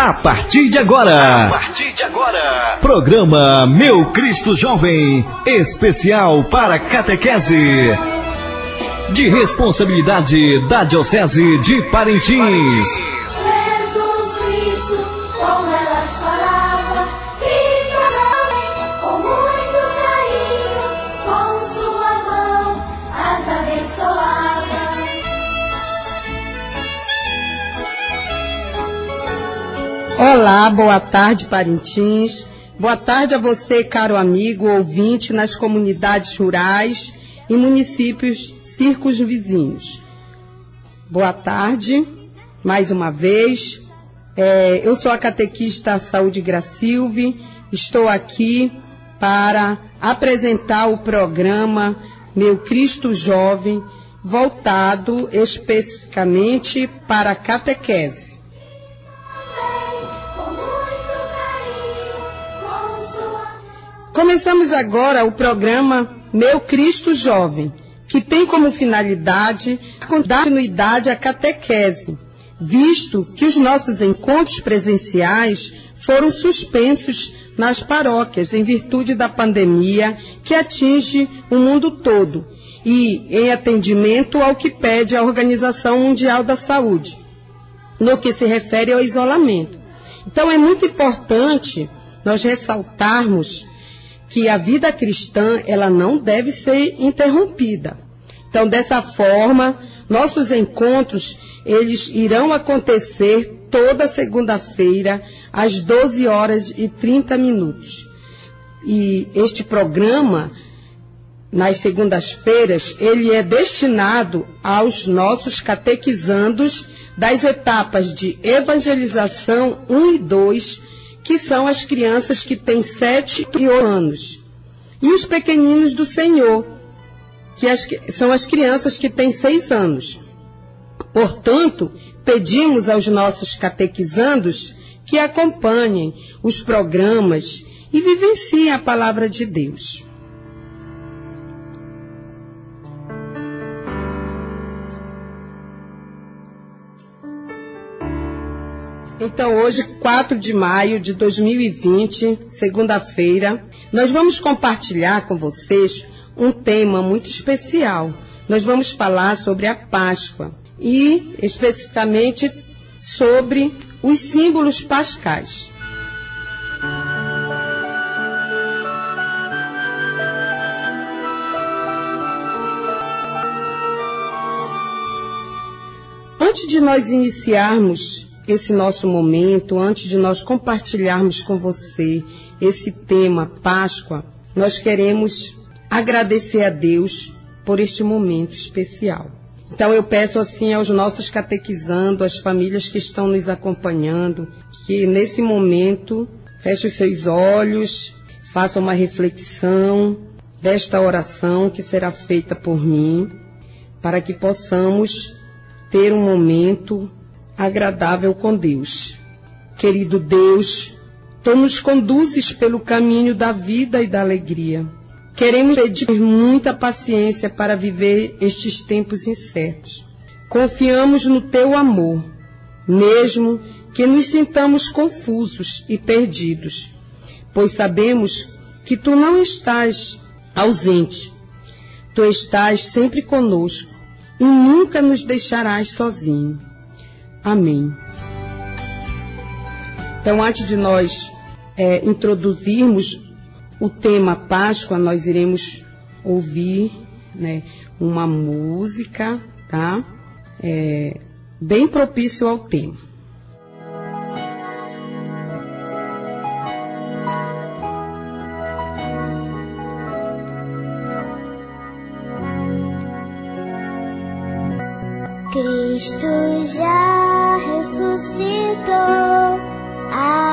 A partir de agora. A partir de agora. Programa Meu Cristo Jovem, especial para catequese. De responsabilidade da Diocese de Parintins. Olá, boa tarde, Parintins. Boa tarde a você, caro amigo ouvinte nas comunidades rurais e municípios circos vizinhos. Boa tarde, mais uma vez. É, eu sou a catequista Saúde Gracilve. Estou aqui para apresentar o programa Meu Cristo Jovem, voltado especificamente para a catequese. Começamos agora o programa Meu Cristo Jovem, que tem como finalidade dar continuidade à catequese, visto que os nossos encontros presenciais foram suspensos nas paróquias em virtude da pandemia que atinge o mundo todo e em atendimento ao que pede a Organização Mundial da Saúde, no que se refere ao isolamento. Então é muito importante nós ressaltarmos que a vida cristã ela não deve ser interrompida. Então, dessa forma, nossos encontros eles irão acontecer toda segunda-feira às 12 horas e 30 minutos. E este programa nas segundas-feiras, ele é destinado aos nossos catequizandos das etapas de evangelização 1 e 2 que são as crianças que têm sete e oito anos. E os pequeninos do Senhor, que as, são as crianças que têm seis anos. Portanto, pedimos aos nossos catequizandos que acompanhem os programas e vivenciem a palavra de Deus. Então, hoje, 4 de maio de 2020, segunda-feira, nós vamos compartilhar com vocês um tema muito especial. Nós vamos falar sobre a Páscoa e, especificamente, sobre os símbolos pascais. Antes de nós iniciarmos esse nosso momento, antes de nós compartilharmos com você esse tema Páscoa, nós queremos agradecer a Deus por este momento especial. Então eu peço assim aos nossos catequizando, às famílias que estão nos acompanhando, que nesse momento feche os seus olhos, faça uma reflexão desta oração que será feita por mim, para que possamos ter um momento agradável com Deus. Querido Deus, tu nos conduzes pelo caminho da vida e da alegria. Queremos pedir muita paciência para viver estes tempos incertos. Confiamos no teu amor, mesmo que nos sintamos confusos e perdidos, pois sabemos que tu não estás ausente. Tu estás sempre conosco e nunca nos deixarás sozinhos. Amém. Então, antes de nós é, introduzirmos o tema Páscoa, nós iremos ouvir né, uma música, tá? É, bem propício ao tema. Cristo já ressuscitou. Aleluia.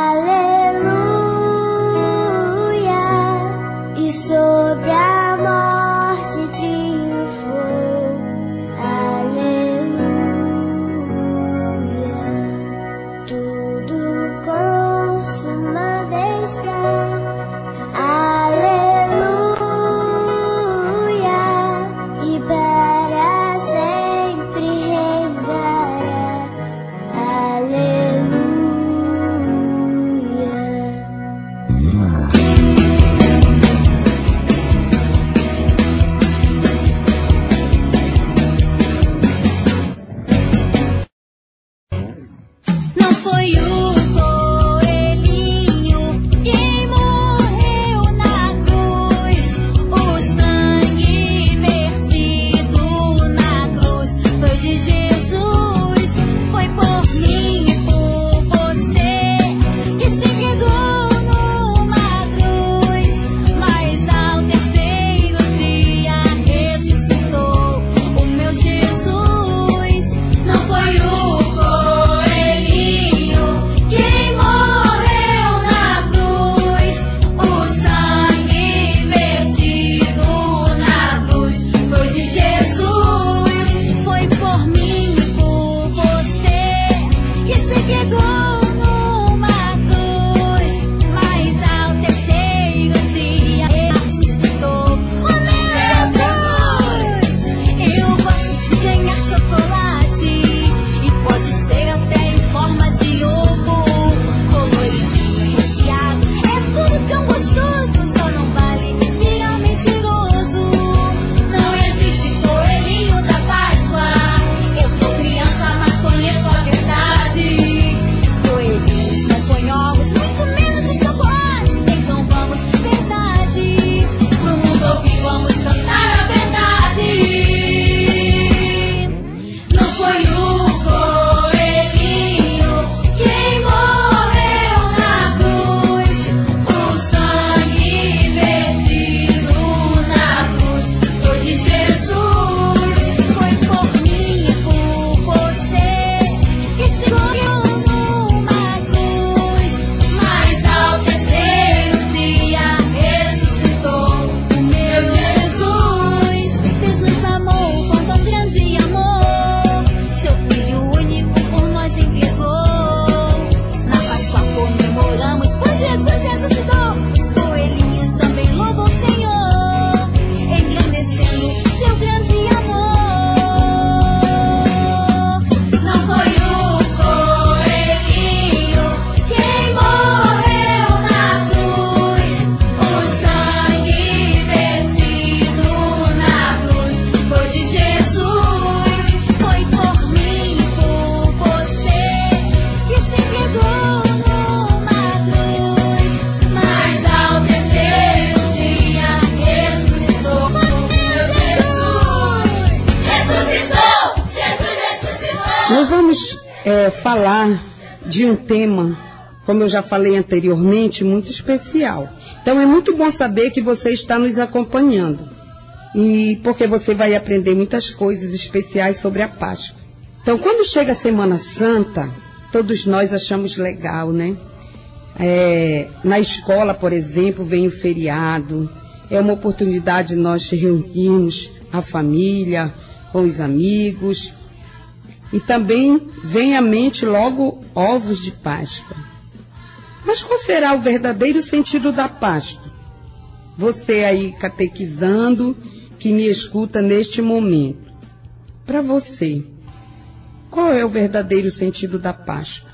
Falar de um tema, como eu já falei anteriormente, muito especial. Então é muito bom saber que você está nos acompanhando. E porque você vai aprender muitas coisas especiais sobre a Páscoa. Então, quando chega a Semana Santa, todos nós achamos legal, né? É, na escola, por exemplo, vem o feriado. É uma oportunidade de nós reunirmos a família, com os amigos, e também vem à mente logo ovos de Páscoa. Mas qual será o verdadeiro sentido da Páscoa? Você aí catequizando, que me escuta neste momento. Para você, qual é o verdadeiro sentido da Páscoa?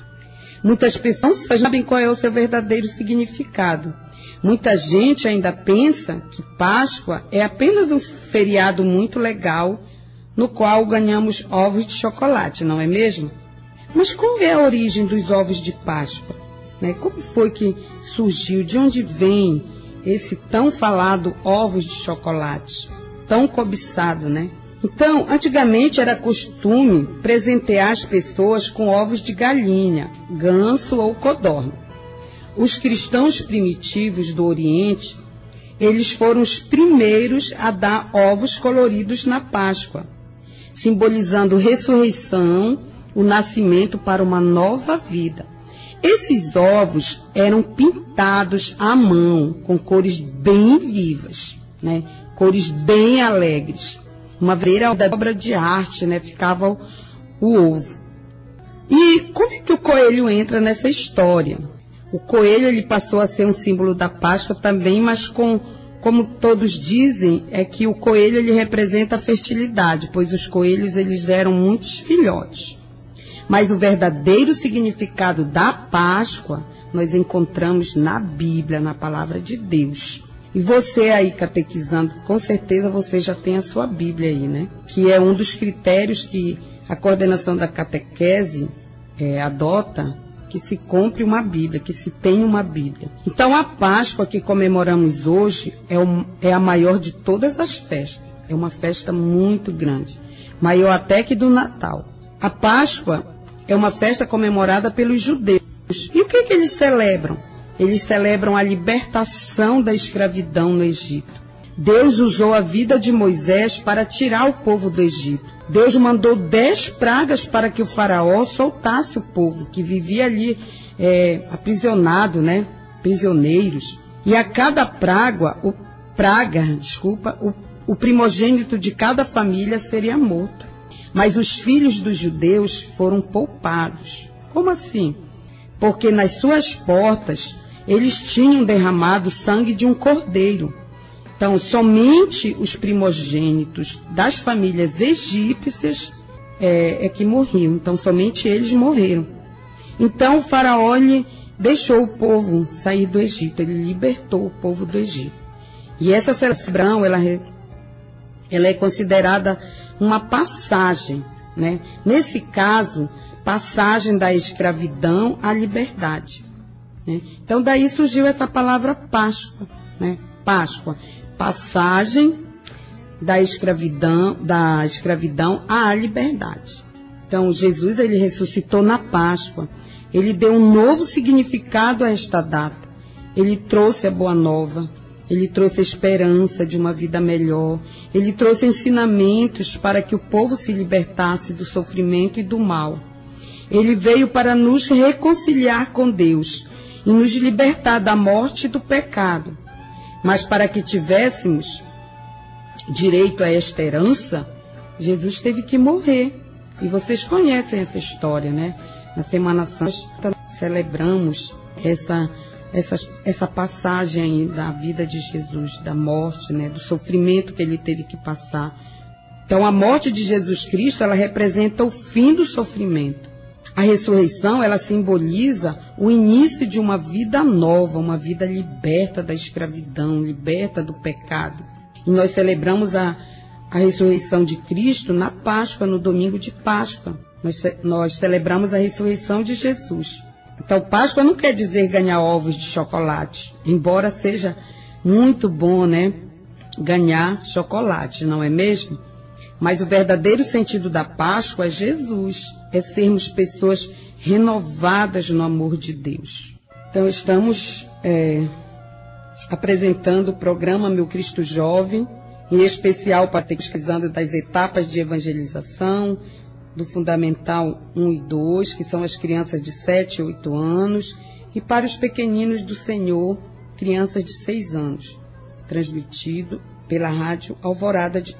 Muitas pessoas sabem qual é o seu verdadeiro significado. Muita gente ainda pensa que Páscoa é apenas um feriado muito legal no qual ganhamos ovos de chocolate, não é mesmo? Mas qual é a origem dos ovos de Páscoa? Né? Como foi que surgiu? De onde vem esse tão falado ovos de chocolate? Tão cobiçado, né? Então, antigamente era costume presentear as pessoas com ovos de galinha, ganso ou codorna. Os cristãos primitivos do Oriente, eles foram os primeiros a dar ovos coloridos na Páscoa simbolizando ressurreição, o nascimento para uma nova vida. Esses ovos eram pintados à mão, com cores bem vivas, né? cores bem alegres. Uma verdadeira obra de arte, né? ficava o, o ovo. E como é que o coelho entra nessa história? O coelho ele passou a ser um símbolo da Páscoa também, mas com como todos dizem, é que o coelho ele representa a fertilidade, pois os coelhos eles eram muitos filhotes. Mas o verdadeiro significado da Páscoa nós encontramos na Bíblia, na palavra de Deus. E você aí catequizando, com certeza você já tem a sua Bíblia aí, né? Que é um dos critérios que a coordenação da catequese é, adota, que se compre uma Bíblia, que se tenha uma Bíblia. Então a Páscoa que comemoramos hoje é, é a maior de todas as festas. É uma festa muito grande, maior até que do Natal. A Páscoa é uma festa comemorada pelos judeus. E o que, que eles celebram? Eles celebram a libertação da escravidão no Egito. Deus usou a vida de Moisés para tirar o povo do Egito. Deus mandou dez pragas para que o faraó soltasse o povo que vivia ali é, aprisionado, né? Prisioneiros. E a cada praga, o, praga, desculpa, o, o primogênito de cada família seria morto. Mas os filhos dos judeus foram poupados. Como assim? Porque nas suas portas eles tinham derramado sangue de um cordeiro. Então, somente os primogênitos das famílias egípcias é, é que morriam. Então, somente eles morreram. Então, o faraó deixou o povo sair do Egito. Ele libertou o povo do Egito. E essa celebração, ela, ela é considerada uma passagem, né? Nesse caso, passagem da escravidão à liberdade. Né? Então, daí surgiu essa palavra Páscoa, né? Páscoa, passagem da escravidão, da escravidão à liberdade. Então, Jesus ele ressuscitou na Páscoa. Ele deu um novo significado a esta data. Ele trouxe a boa nova. Ele trouxe a esperança de uma vida melhor. Ele trouxe ensinamentos para que o povo se libertasse do sofrimento e do mal. Ele veio para nos reconciliar com Deus e nos libertar da morte e do pecado. Mas para que tivéssemos direito a esta herança, Jesus teve que morrer. E vocês conhecem essa história, né? Na Semana Santa celebramos essa, essa, essa passagem da vida de Jesus, da morte, né? Do sofrimento que ele teve que passar. Então a morte de Jesus Cristo, ela representa o fim do sofrimento. A ressurreição, ela simboliza o início de uma vida nova, uma vida liberta da escravidão, liberta do pecado. E nós celebramos a, a ressurreição de Cristo na Páscoa, no domingo de Páscoa. Nós, nós celebramos a ressurreição de Jesus. Então, Páscoa não quer dizer ganhar ovos de chocolate, embora seja muito bom, né? Ganhar chocolate, não é mesmo? Mas o verdadeiro sentido da Páscoa é Jesus, é sermos pessoas renovadas no amor de Deus. Então, estamos é, apresentando o programa Meu Cristo Jovem, em especial para pesquisando das etapas de evangelização, do Fundamental 1 e 2, que são as crianças de 7 e 8 anos, e para os pequeninos do Senhor, crianças de 6 anos, transmitido pela Rádio Alvorada de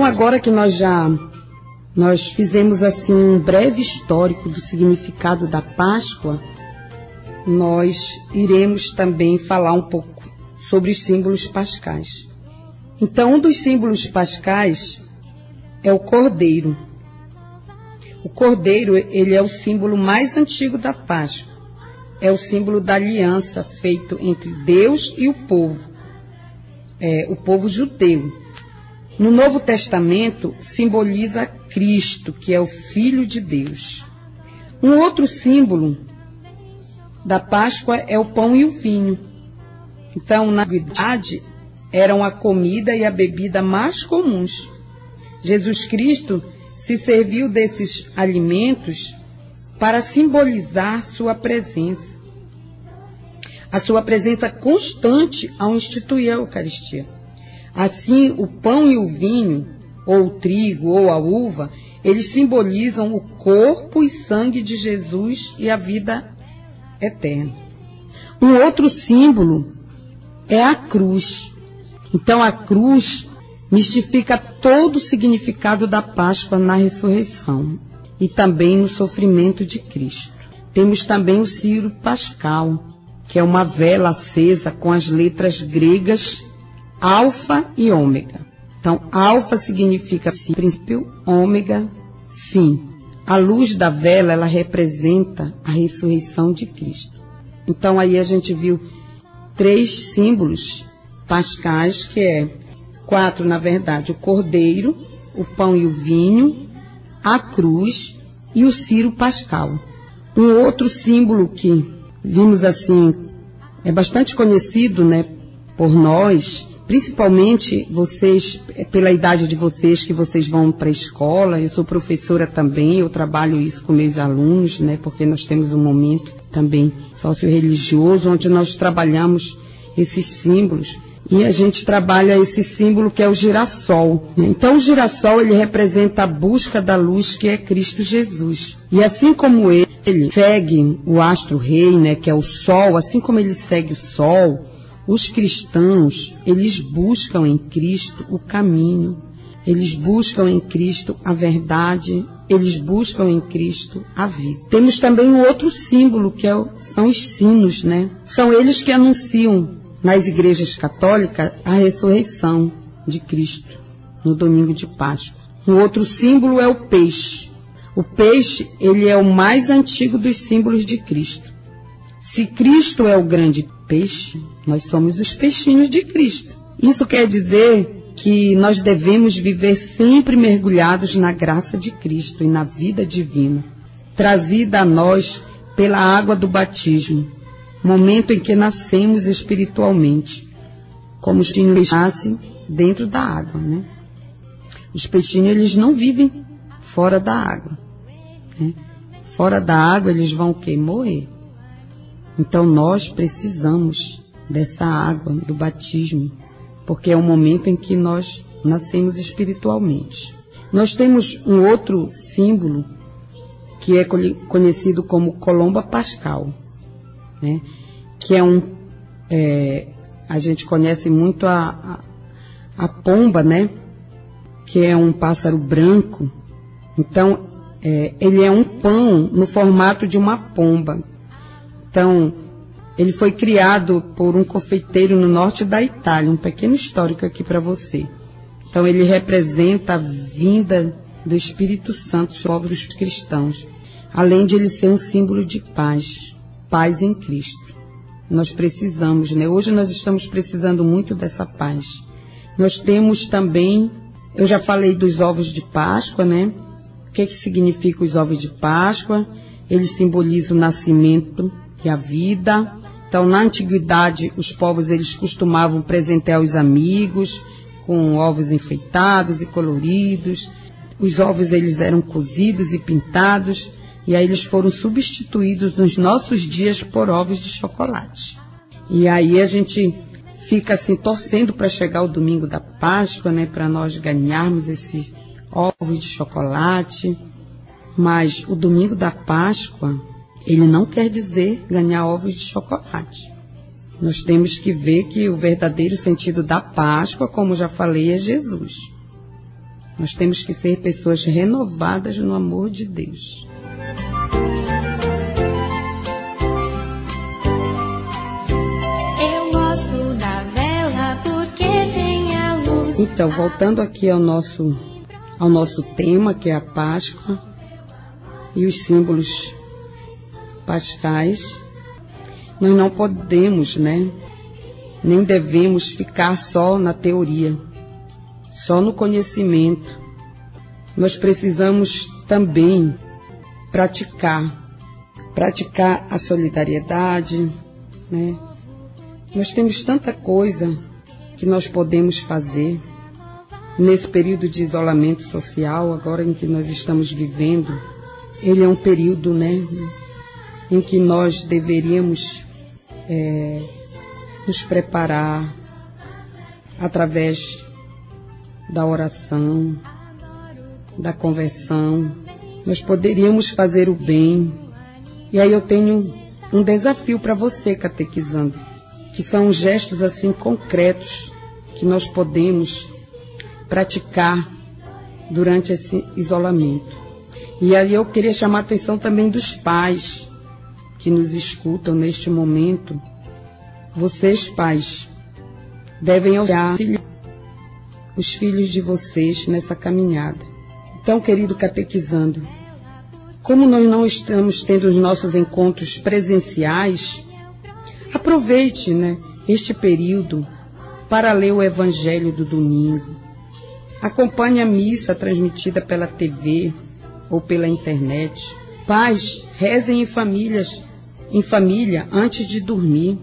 Paritis. agora que nós já nós fizemos assim um breve histórico do significado da Páscoa, nós iremos também falar um pouco sobre os símbolos pascais. Então, um dos símbolos pascais é o cordeiro. O cordeiro, ele é o símbolo mais antigo da Páscoa. É o símbolo da aliança feito entre Deus e o povo. é, o povo judeu. No Novo Testamento, simboliza Cristo, que é o Filho de Deus. Um outro símbolo da Páscoa é o pão e o vinho. Então, na verdade, eram a comida e a bebida mais comuns. Jesus Cristo se serviu desses alimentos para simbolizar sua presença. A sua presença constante ao instituir a Eucaristia. Assim, o pão e o vinho, ou o trigo, ou a uva, eles simbolizam o corpo e sangue de Jesus e a vida eterna. Um outro símbolo é a cruz. Então, a cruz mistifica todo o significado da Páscoa na ressurreição e também no sofrimento de Cristo. Temos também o Ciro Pascal, que é uma vela acesa com as letras gregas alfa e ômega. Então, alfa significa princípio, ômega, fim. A luz da vela, ela representa a ressurreição de Cristo. Então, aí a gente viu três símbolos pascais, que é quatro, na verdade, o cordeiro, o pão e o vinho, a cruz e o ciro pascal. Um outro símbolo que vimos assim, é bastante conhecido, né, por nós, principalmente vocês, é pela idade de vocês que vocês vão para a escola, eu sou professora também, eu trabalho isso com meus alunos, né, porque nós temos um momento também socio-religioso onde nós trabalhamos esses símbolos e a gente trabalha esse símbolo que é o girassol. Né? Então o girassol ele representa a busca da luz que é Cristo Jesus. E assim como ele, ele segue o astro rei, né, que é o sol, assim como ele segue o sol, os cristãos, eles buscam em Cristo o caminho, eles buscam em Cristo a verdade, eles buscam em Cristo a vida. Temos também um outro símbolo que é são os sinos, né? São eles que anunciam nas igrejas católicas a ressurreição de Cristo no domingo de Páscoa. Um outro símbolo é o peixe. O peixe, ele é o mais antigo dos símbolos de Cristo. Se Cristo é o grande peixe, nós somos os peixinhos de Cristo. Isso quer dizer que nós devemos viver sempre mergulhados na graça de Cristo e na vida divina, trazida a nós pela água do batismo, momento em que nascemos espiritualmente, como os peixinhos nascem dentro da água, né? Os peixinhos, eles não vivem fora da água. Né? Fora da água, eles vão o quê? Morrer. Então, nós precisamos dessa água do batismo, porque é o momento em que nós nascemos espiritualmente. Nós temos um outro símbolo que é conhecido como colomba pascal né? que é um. É, a gente conhece muito a, a, a, pomba, né? Que é um pássaro branco. Então, é, ele é um pão no formato de uma pomba. Então, ele foi criado por um confeiteiro no norte da Itália, um pequeno histórico aqui para você. Então, ele representa a vinda do Espírito Santo sobre os cristãos, além de ele ser um símbolo de paz paz em Cristo. Nós precisamos, né? Hoje nós estamos precisando muito dessa paz. Nós temos também, eu já falei dos ovos de Páscoa, né? O que, que significa os ovos de Páscoa? Eles simbolizam o nascimento e a vida. Então, na antiguidade, os povos eles costumavam presentear os amigos com ovos enfeitados e coloridos. Os ovos eles eram cozidos e pintados e aí eles foram substituídos nos nossos dias por ovos de chocolate. E aí a gente fica assim torcendo para chegar o domingo da Páscoa, né, para nós ganharmos esse ovo de chocolate. Mas o domingo da Páscoa, ele não quer dizer ganhar ovos de chocolate. Nós temos que ver que o verdadeiro sentido da Páscoa, como já falei, é Jesus. Nós temos que ser pessoas renovadas no amor de Deus. Então, voltando aqui ao nosso, ao nosso tema, que é a Páscoa, e os símbolos pascais, nós não podemos, né, nem devemos ficar só na teoria, só no conhecimento. Nós precisamos também praticar, praticar a solidariedade, né? Nós temos tanta coisa que nós podemos fazer nesse período de isolamento social, agora em que nós estamos vivendo. Ele é um período, né, em que nós deveríamos é, nos preparar através da oração, da conversão. Nós poderíamos fazer o bem. E aí eu tenho um desafio para você, catequizando, que são gestos assim concretos que nós podemos praticar durante esse isolamento. E aí eu queria chamar a atenção também dos pais que nos escutam neste momento. Vocês, pais, devem auxiliar os filhos de vocês nessa caminhada. Então, querido catequizando, como nós não estamos tendo os nossos encontros presenciais, aproveite né, este período para ler o Evangelho do domingo. Acompanhe a missa transmitida pela TV ou pela internet. Pais, rezem em famílias, em família antes de dormir.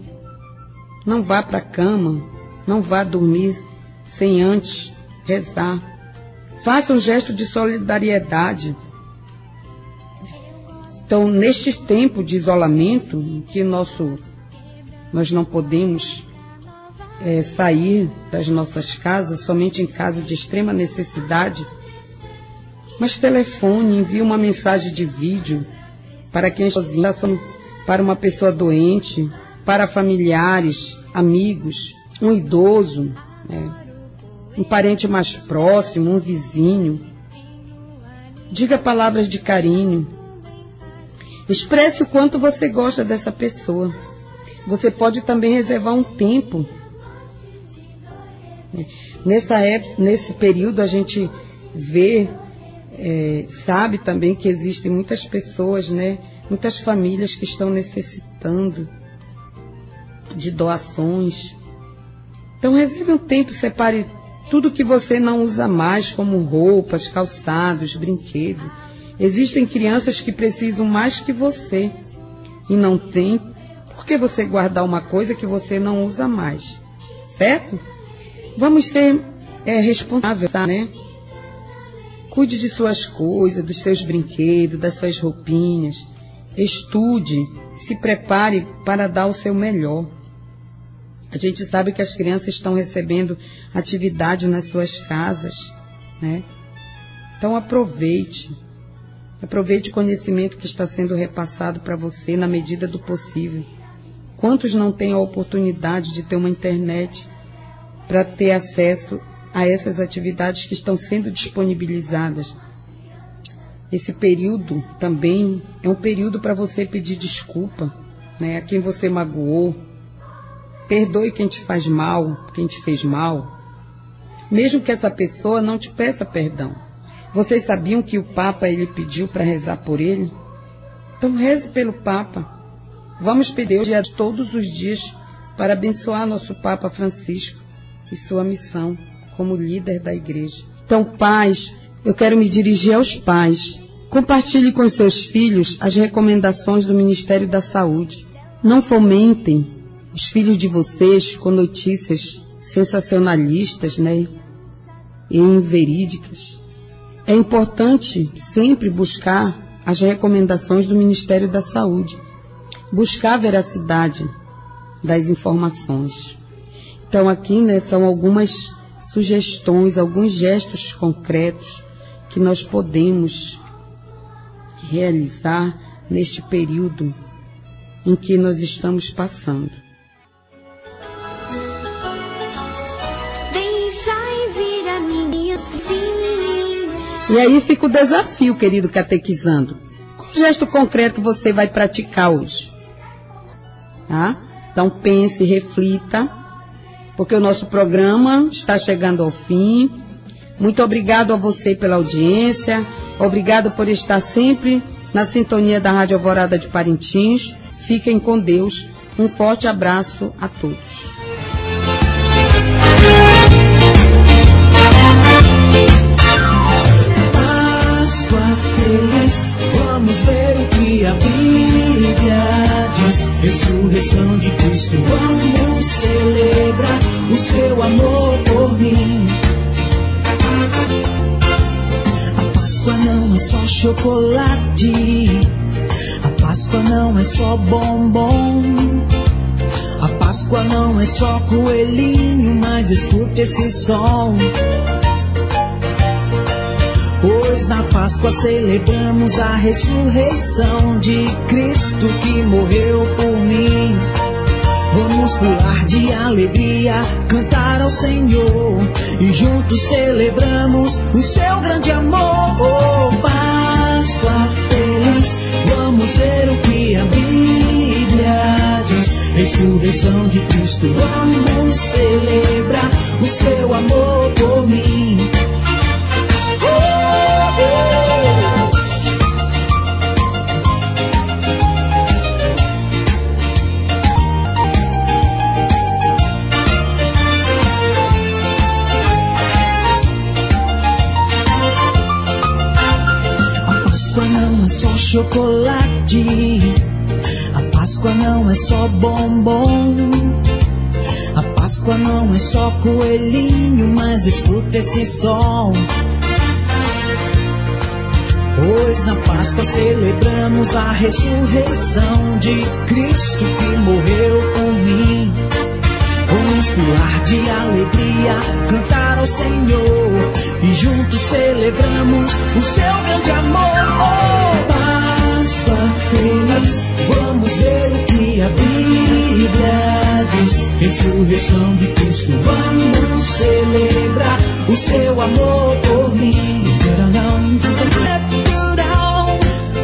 Não vá para a cama, não vá dormir sem antes rezar. Faça um gesto de solidariedade. Então, neste tempo de isolamento, em que nosso, nós não podemos é, sair das nossas casas somente em caso de extrema necessidade, mas telefone, envie uma mensagem de vídeo para quem está sozinho, para uma pessoa doente, para familiares, amigos, um idoso, né, um parente mais próximo, um vizinho. Diga palavras de carinho. Expresse o quanto você gosta dessa pessoa. Você pode também reservar um tempo Nessa época, nesse período a gente vê, é, sabe também que existem muitas pessoas, né, muitas famílias que estão necessitando de doações. Então reserve um tempo, separe tudo que você não usa mais, como roupas, calçados, brinquedos. Existem crianças que precisam mais que você e não tem. Por que você guardar uma coisa que você não usa mais? Certo? Vamos ser é, responsáveis, tá, né? Cuide de suas coisas, dos seus brinquedos, das suas roupinhas. Estude, se prepare para dar o seu melhor. A gente sabe que as crianças estão recebendo atividade nas suas casas, né? Então aproveite. Aproveite o conhecimento que está sendo repassado para você na medida do possível. Quantos não têm a oportunidade de ter uma internet para ter acesso a essas atividades que estão sendo disponibilizadas. Esse período também é um período para você pedir desculpa né, a quem você magoou. Perdoe quem te faz mal, quem te fez mal. Mesmo que essa pessoa não te peça perdão. Vocês sabiam que o Papa ele pediu para rezar por ele? Então reze pelo Papa. Vamos pedir Deus todos os dias para abençoar nosso Papa Francisco e sua missão como líder da igreja. Então, pais, eu quero me dirigir aos pais. Compartilhe com seus filhos as recomendações do Ministério da Saúde. Não fomentem os filhos de vocês com notícias sensacionalistas, né? E inverídicas. É importante sempre buscar as recomendações do Ministério da Saúde. Buscar a veracidade das informações. Então, aqui né, são algumas sugestões, alguns gestos concretos que nós podemos realizar neste período em que nós estamos passando. E aí fica o desafio, querido catequizando. Qual gesto concreto você vai praticar hoje? Tá? Então pense, reflita porque o nosso programa está chegando ao fim. Muito obrigado a você pela audiência. Obrigado por estar sempre na sintonia da Rádio Alvorada de Parintins. Fiquem com Deus. Um forte abraço a todos. Só bombom. A Páscoa não é só coelhinho, mas escuta esse som. Pois na Páscoa celebramos a ressurreição de Cristo que morreu por mim. Vamos pular de alegria, cantar ao Senhor e juntos celebramos o seu grande amor. Ressurreição de Cristo, vamos celebrar o seu amor por mim. A Páscoa não é só chocolate. Páscoa não é só bombom. A Páscoa não é só coelhinho, mas escuta esse som. Pois na Páscoa celebramos a ressurreição de Cristo que morreu por mim. Vamos pular de alegria, cantar ao Senhor e juntos celebramos o seu grande amor. Oh, Páscoa feliz, vamos Ressurreição de Cristo, vamos celebrar o seu amor por mim.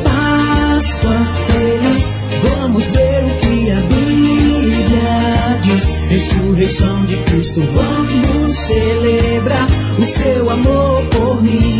Páscoa feliz, vamos ver o que a Bíblia diz. Ressurreição de Cristo, vamos celebrar o seu amor por mim.